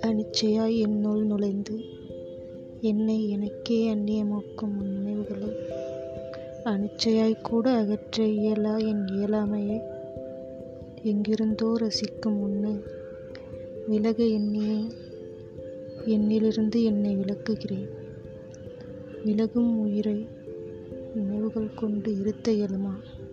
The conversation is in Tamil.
அனிச்சையாய் என்னுள் நுழைந்து என்னை எனக்கே அந்நியமாக்கும் உன் நினைவுகளை. அனிச்சையாய் கூட அகற்ற இயலா என் இயலாமையை. எங்கிருந்தோ ரசிக்கும் உன்னை விலக எண்ணியே. என்னிலிருந்து என்னை விலக்குகிறேன். விலகும் உயிரை நினைவுகள் கொண்டு இருத்த இயலுமா?